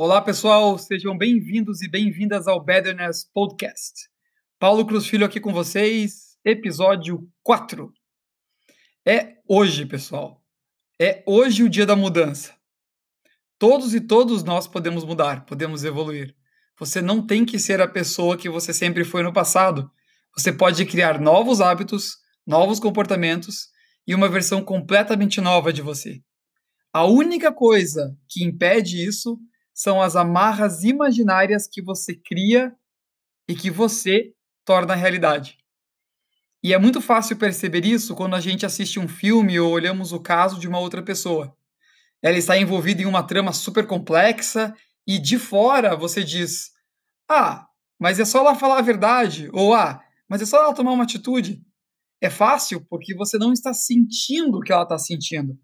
Olá, pessoal, sejam bem-vindos e bem-vindas ao Betterness Podcast. Paulo Cruz Filho aqui com vocês, episódio 4. É hoje, pessoal. É hoje o dia da mudança. Todos e todos nós podemos mudar, podemos evoluir. Você não tem que ser a pessoa que você sempre foi no passado. Você pode criar novos hábitos, novos comportamentos e uma versão completamente nova de você. A única coisa que impede isso são as amarras imaginárias que você cria e que você torna realidade. E é muito fácil perceber isso quando a gente assiste um filme ou olhamos o caso de uma outra pessoa. Ela está envolvida em uma trama super complexa e de fora você diz: Ah, mas é só ela falar a verdade. Ou Ah, mas é só ela tomar uma atitude. É fácil porque você não está sentindo o que ela está sentindo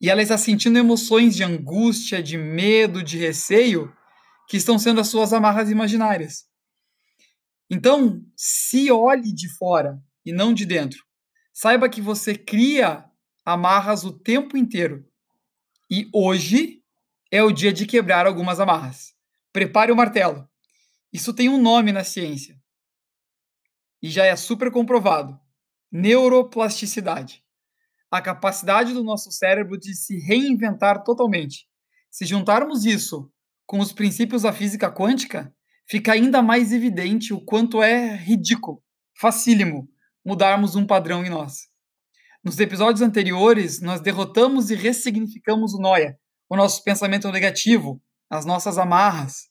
e ela está sentindo emoções de angústia, de medo, de receio, que estão sendo as suas amarras imaginárias. Então, se olhe de fora e não de dentro. Saiba que você cria amarras o tempo inteiro. E hoje é o dia de quebrar algumas amarras. Prepare o martelo. Isso tem um nome na ciência. E já é super comprovado: neuroplasticidade a capacidade do nosso cérebro de se reinventar totalmente. Se juntarmos isso com os princípios da física quântica, fica ainda mais evidente o quanto é ridículo, facílimo, mudarmos um padrão em nós. Nos episódios anteriores, nós derrotamos e ressignificamos o noia, o nosso pensamento negativo, as nossas amarras.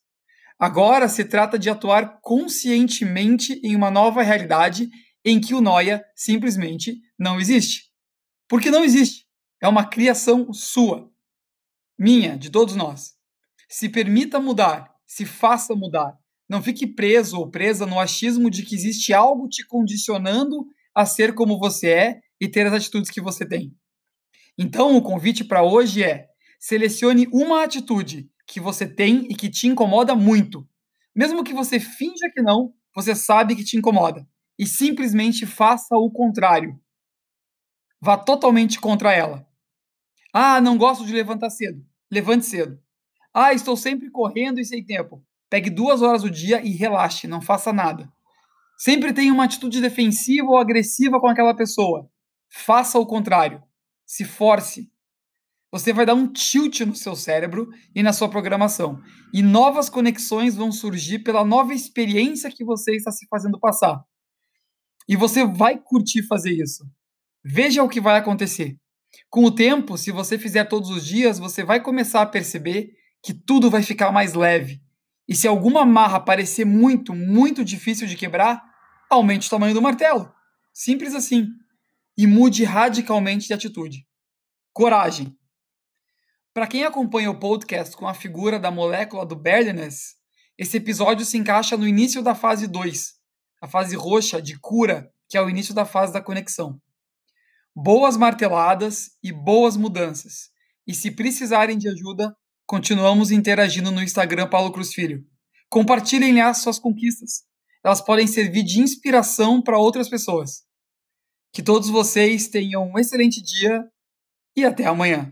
Agora se trata de atuar conscientemente em uma nova realidade em que o noia simplesmente não existe. Porque não existe. É uma criação sua, minha, de todos nós. Se permita mudar, se faça mudar. Não fique preso ou presa no achismo de que existe algo te condicionando a ser como você é e ter as atitudes que você tem. Então, o convite para hoje é: selecione uma atitude que você tem e que te incomoda muito. Mesmo que você finja que não, você sabe que te incomoda. E simplesmente faça o contrário. Vá totalmente contra ela. Ah, não gosto de levantar cedo. Levante cedo. Ah, estou sempre correndo e sem tempo. Pegue duas horas o dia e relaxe, não faça nada. Sempre tenha uma atitude defensiva ou agressiva com aquela pessoa. Faça o contrário. Se force. Você vai dar um tilt no seu cérebro e na sua programação. E novas conexões vão surgir pela nova experiência que você está se fazendo passar. E você vai curtir fazer isso. Veja o que vai acontecer. Com o tempo, se você fizer todos os dias, você vai começar a perceber que tudo vai ficar mais leve. E se alguma marra parecer muito, muito difícil de quebrar, aumente o tamanho do martelo. Simples assim. E mude radicalmente de atitude. Coragem. Para quem acompanha o podcast com a figura da molécula do Berliness, esse episódio se encaixa no início da fase 2, a fase roxa de cura, que é o início da fase da conexão boas marteladas e boas mudanças. E se precisarem de ajuda, continuamos interagindo no Instagram Paulo Cruz Filho. Compartilhem lá suas conquistas. Elas podem servir de inspiração para outras pessoas. Que todos vocês tenham um excelente dia e até amanhã.